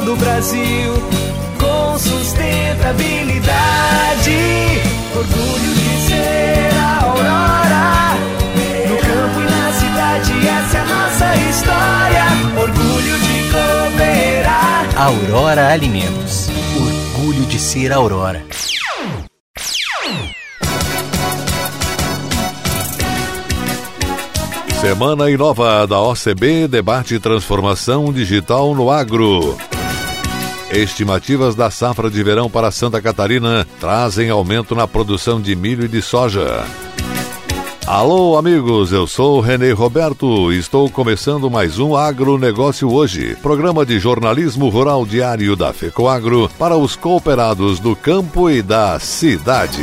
Todo o Brasil com sustentabilidade. Orgulho de ser a Aurora. No campo e na cidade, essa é a nossa história. Orgulho de cooperar. Aurora Alimentos. Orgulho de ser Aurora. Semana Inova da OCB debate transformação digital no agro. Estimativas da safra de verão para Santa Catarina trazem aumento na produção de milho e de soja. Alô, amigos, eu sou Renê Roberto e estou começando mais um Agronegócio Hoje, programa de jornalismo rural diário da FECOAGro para os cooperados do campo e da cidade.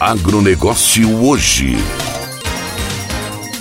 Agronegócio hoje.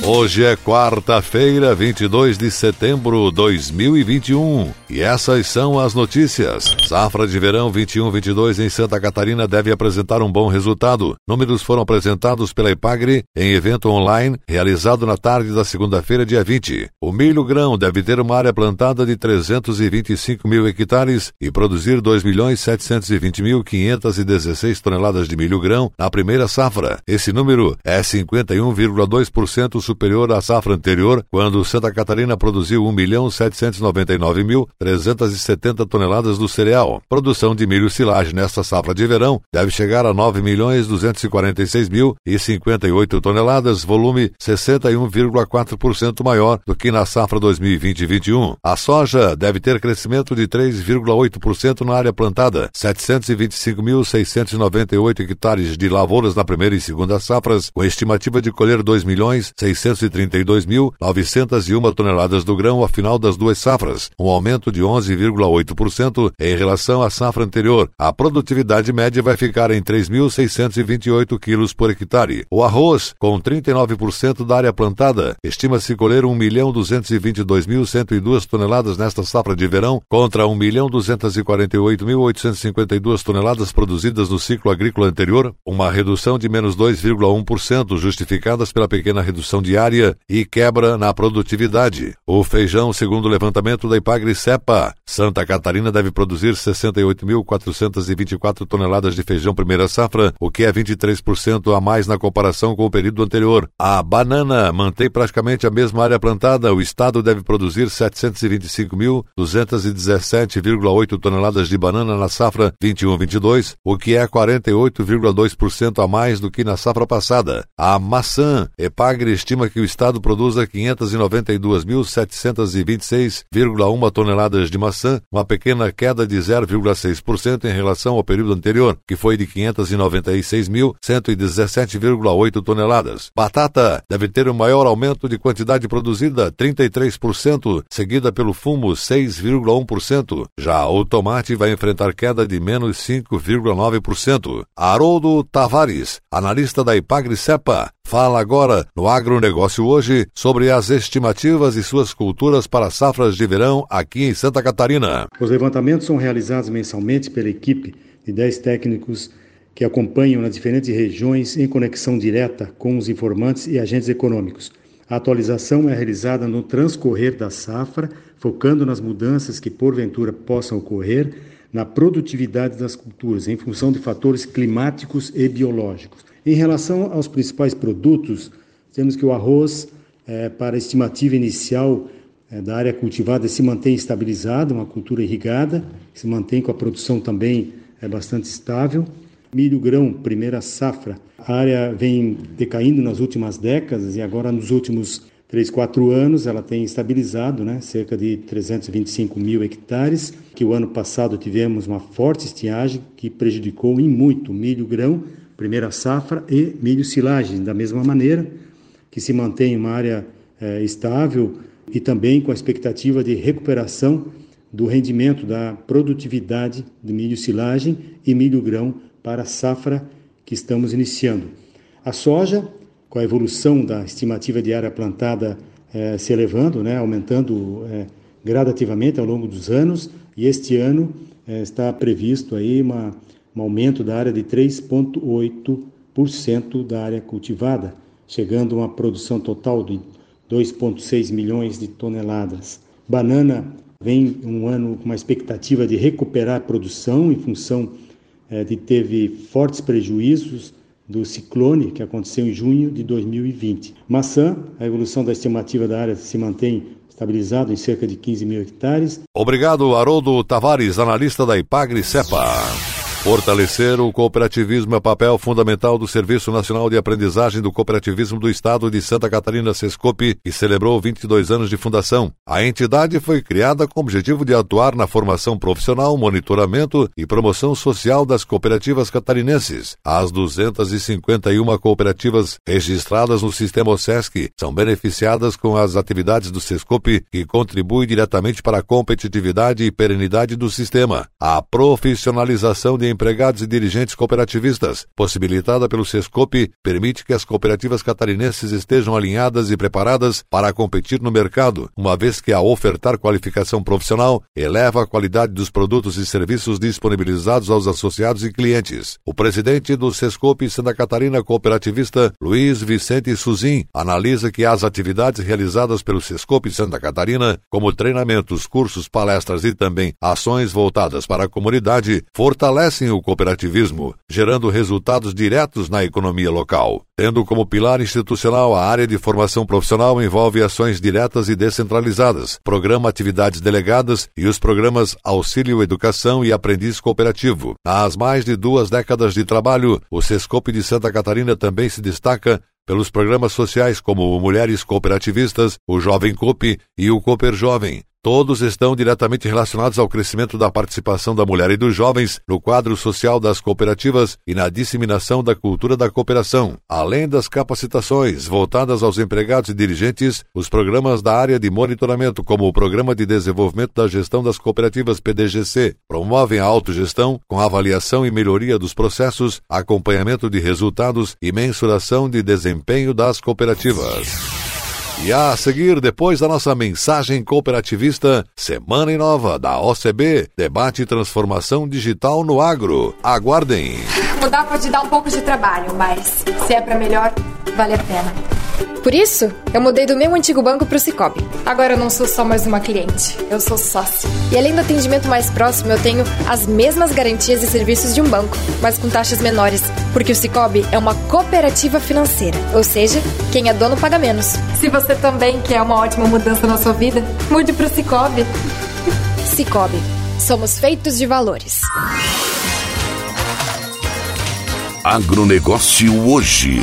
Hoje é quarta-feira, 22 de setembro de 2021 e essas são as notícias. Safra de verão 21-22 em Santa Catarina deve apresentar um bom resultado. Números foram apresentados pela Ipagre em evento online realizado na tarde da segunda-feira, dia 20. O milho grão deve ter uma área plantada de 325 mil hectares e produzir 2.720.516 toneladas de milho grão na primeira safra. Esse número é 51,2% superior à safra anterior, quando Santa Catarina produziu 1.799.370 toneladas do cereal. Produção de milho silagem nesta safra de verão deve chegar a 9.246.058 toneladas, volume 61,4% maior do que na safra 2020-21. A soja deve ter crescimento de 3,8% na área plantada, 725.698 hectares de lavouras na primeira e segunda safras, com estimativa de colher 2 milhões 632.901 toneladas do grão ao final das duas safras, um aumento de 11,8% em relação à safra anterior. A produtividade média vai ficar em 3.628 quilos por hectare. O arroz, com 39% da área plantada, estima-se colher 1.222.102 toneladas nesta safra de verão, contra 1.248.852 toneladas produzidas no ciclo agrícola anterior, uma redução de menos 2,1%, justificadas pela pequena redução diária e quebra na produtividade. O feijão, segundo o levantamento da Ipagre Cepa, Santa Catarina deve produzir 68.424 toneladas de feijão primeira safra, o que é 23% a mais na comparação com o período anterior. A banana mantém praticamente a mesma área plantada. O estado deve produzir 725.217,8 toneladas de banana na safra 21-22, o que é 48,2% a mais do que na safra passada. A maçã, Epagre estima que o estado produza 592.726,1 toneladas de maçã, uma pequena queda de 0,6% em relação ao período anterior, que foi de 596.117,8 toneladas. Batata deve ter o maior aumento de quantidade produzida, 33%, seguida pelo fumo, 6,1%. Já o tomate vai enfrentar queda de menos 5,9%. Haroldo Tavares, analista da Ipagre Cepa, fala agora no Agronegócio hoje sobre as estimativas e suas culturas para safras de verão aqui em Santa Catarina. Os levantamentos são realizados mensalmente pela equipe de 10 técnicos que acompanham nas diferentes regiões em conexão direta com os informantes e agentes econômicos. A atualização é realizada no transcorrer da safra, focando nas mudanças que porventura possam ocorrer na produtividade das culturas, em função de fatores climáticos e biológicos. Em relação aos principais produtos, temos que o arroz é, para a estimativa inicial é, da área cultivada se mantém estabilizada, uma cultura irrigada, se mantém com a produção também é bastante estável. Milho grão, primeira safra, a área vem decaindo nas últimas décadas e agora nos últimos 3, 4 anos ela tem estabilizado, né, cerca de 325 mil hectares, que o ano passado tivemos uma forte estiagem que prejudicou em muito milho grão, primeira safra, e milho silagem, da mesma maneira, que se mantém uma área é, estável e também com a expectativa de recuperação do rendimento da produtividade de milho silagem e milho grão para a safra que estamos iniciando. A soja, com a evolução da estimativa de área plantada eh, se elevando, né, aumentando eh, gradativamente ao longo dos anos, e este ano está previsto aí uma, um aumento da área de 3,8% da área cultivada, chegando a uma produção total de 2,6 milhões de toneladas. Banana vem um ano com uma expectativa de recuperar a produção em função é, de teve fortes prejuízos do ciclone que aconteceu em junho de 2020. Maçã, a evolução da estimativa da área se mantém estabilizado em cerca de 15 mil hectares. Obrigado, Haroldo Tavares, analista da Ipagre Cepa. Fortalecer o cooperativismo é papel fundamental do Serviço Nacional de Aprendizagem do Cooperativismo do Estado de Santa Catarina, Sescope, que celebrou 22 anos de fundação. A entidade foi criada com o objetivo de atuar na formação profissional, monitoramento e promoção social das cooperativas catarinenses. As 251 cooperativas registradas no sistema OSESC são beneficiadas com as atividades do Sescope, que contribui diretamente para a competitividade e perenidade do sistema. A profissionalização de empregados e dirigentes cooperativistas, possibilitada pelo Sescope, permite que as cooperativas catarinenses estejam alinhadas e preparadas para competir no mercado, uma vez que, ao ofertar qualificação profissional, eleva a qualidade dos produtos e serviços disponibilizados aos associados e clientes. O presidente do Sescope Santa Catarina Cooperativista, Luiz Vicente Suzin, analisa que as atividades realizadas pelo Sescope Santa Catarina, como treinamentos, cursos, palestras e também ações voltadas para a comunidade, fortalecem o cooperativismo, gerando resultados diretos na economia local. Tendo como pilar institucional a área de formação profissional envolve ações diretas e descentralizadas, programa atividades delegadas e os programas Auxílio Educação e Aprendiz Cooperativo. Nas mais de duas décadas de trabalho, o Sescope de Santa Catarina também se destaca pelos programas sociais como o Mulheres Cooperativistas, o Jovem Coop e o Cooper Jovem, Todos estão diretamente relacionados ao crescimento da participação da mulher e dos jovens no quadro social das cooperativas e na disseminação da cultura da cooperação. Além das capacitações voltadas aos empregados e dirigentes, os programas da área de monitoramento, como o Programa de Desenvolvimento da Gestão das Cooperativas PDGC, promovem a autogestão com avaliação e melhoria dos processos, acompanhamento de resultados e mensuração de desempenho das cooperativas. E a seguir, depois da nossa mensagem cooperativista, Semana Nova da OCB, debate transformação digital no agro. Aguardem. Mudar pode dar um pouco de trabalho, mas se é para melhor, vale a pena. Por isso, eu mudei do meu antigo banco para o Cicobi. Agora eu não sou só mais uma cliente, eu sou sócio. E além do atendimento mais próximo, eu tenho as mesmas garantias e serviços de um banco, mas com taxas menores, porque o Cicobi é uma cooperativa financeira, ou seja, quem é dono paga menos. Se você também quer uma ótima mudança na sua vida, mude para o Cicobi. Cicobi, somos feitos de valores. Agronegócio hoje.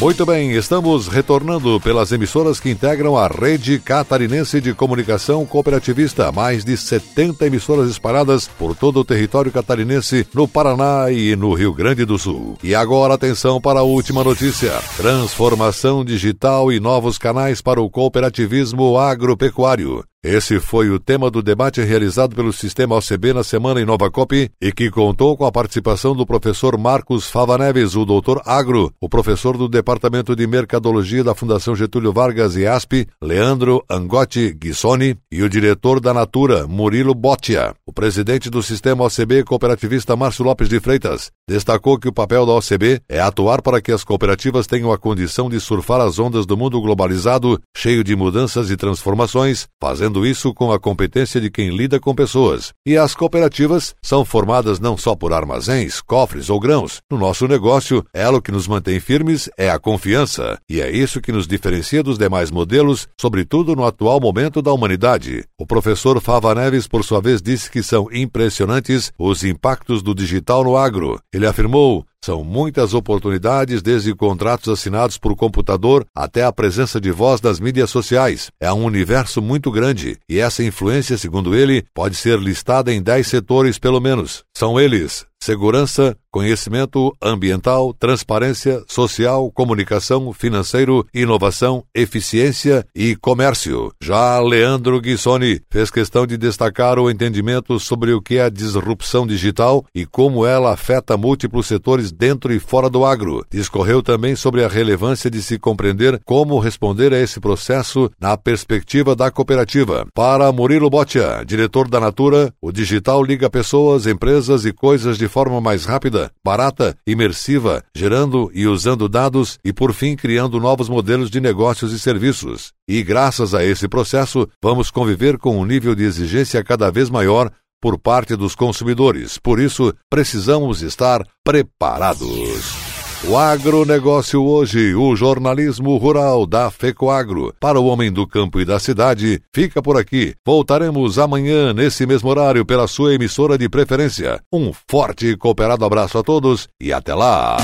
Muito bem, estamos retornando pelas emissoras que integram a rede catarinense de comunicação cooperativista. Mais de 70 emissoras espalhadas por todo o território catarinense, no Paraná e no Rio Grande do Sul. E agora atenção para a última notícia: transformação digital e novos canais para o cooperativismo agropecuário. Esse foi o tema do debate realizado pelo Sistema OCB na semana em Nova Cop e que contou com a participação do professor Marcos Fava Neves, o doutor Agro, o professor do Departamento de Mercadologia da Fundação Getúlio Vargas e ASP, Leandro Angotti Guissoni, e o diretor da Natura, Murilo Botia. O presidente do Sistema OCB cooperativista Márcio Lopes de Freitas destacou que o papel da OCB é atuar para que as cooperativas tenham a condição de surfar as ondas do mundo globalizado, cheio de mudanças e transformações, fazendo fazendo isso com a competência de quem lida com pessoas. E as cooperativas são formadas não só por armazéns, cofres ou grãos. No nosso negócio, ela o que nos mantém firmes é a confiança, e é isso que nos diferencia dos demais modelos, sobretudo no atual momento da humanidade. O professor Fava Neves, por sua vez, disse que são impressionantes os impactos do digital no agro. Ele afirmou: são muitas oportunidades, desde contratos assinados por computador até a presença de voz das mídias sociais. É um universo muito grande e essa influência, segundo ele, pode ser listada em 10 setores pelo menos. São eles: segurança, conhecimento ambiental, transparência, social, comunicação, financeiro, inovação, eficiência e comércio. Já Leandro Guissoni fez questão de destacar o entendimento sobre o que é a disrupção digital e como ela afeta múltiplos setores dentro e fora do agro. Discorreu também sobre a relevância de se compreender como responder a esse processo na perspectiva da cooperativa. Para Murilo Botia, diretor da Natura, o digital liga pessoas, empresas e coisas de forma mais rápida, barata, imersiva, gerando e usando dados e, por fim, criando novos modelos de negócios e serviços. E, graças a esse processo, vamos conviver com um nível de exigência cada vez maior por parte dos consumidores. Por isso, precisamos estar preparados. O agronegócio hoje, o jornalismo rural da FECOAGro. Para o homem do campo e da cidade, fica por aqui. Voltaremos amanhã, nesse mesmo horário, pela sua emissora de preferência. Um forte e cooperado abraço a todos e até lá!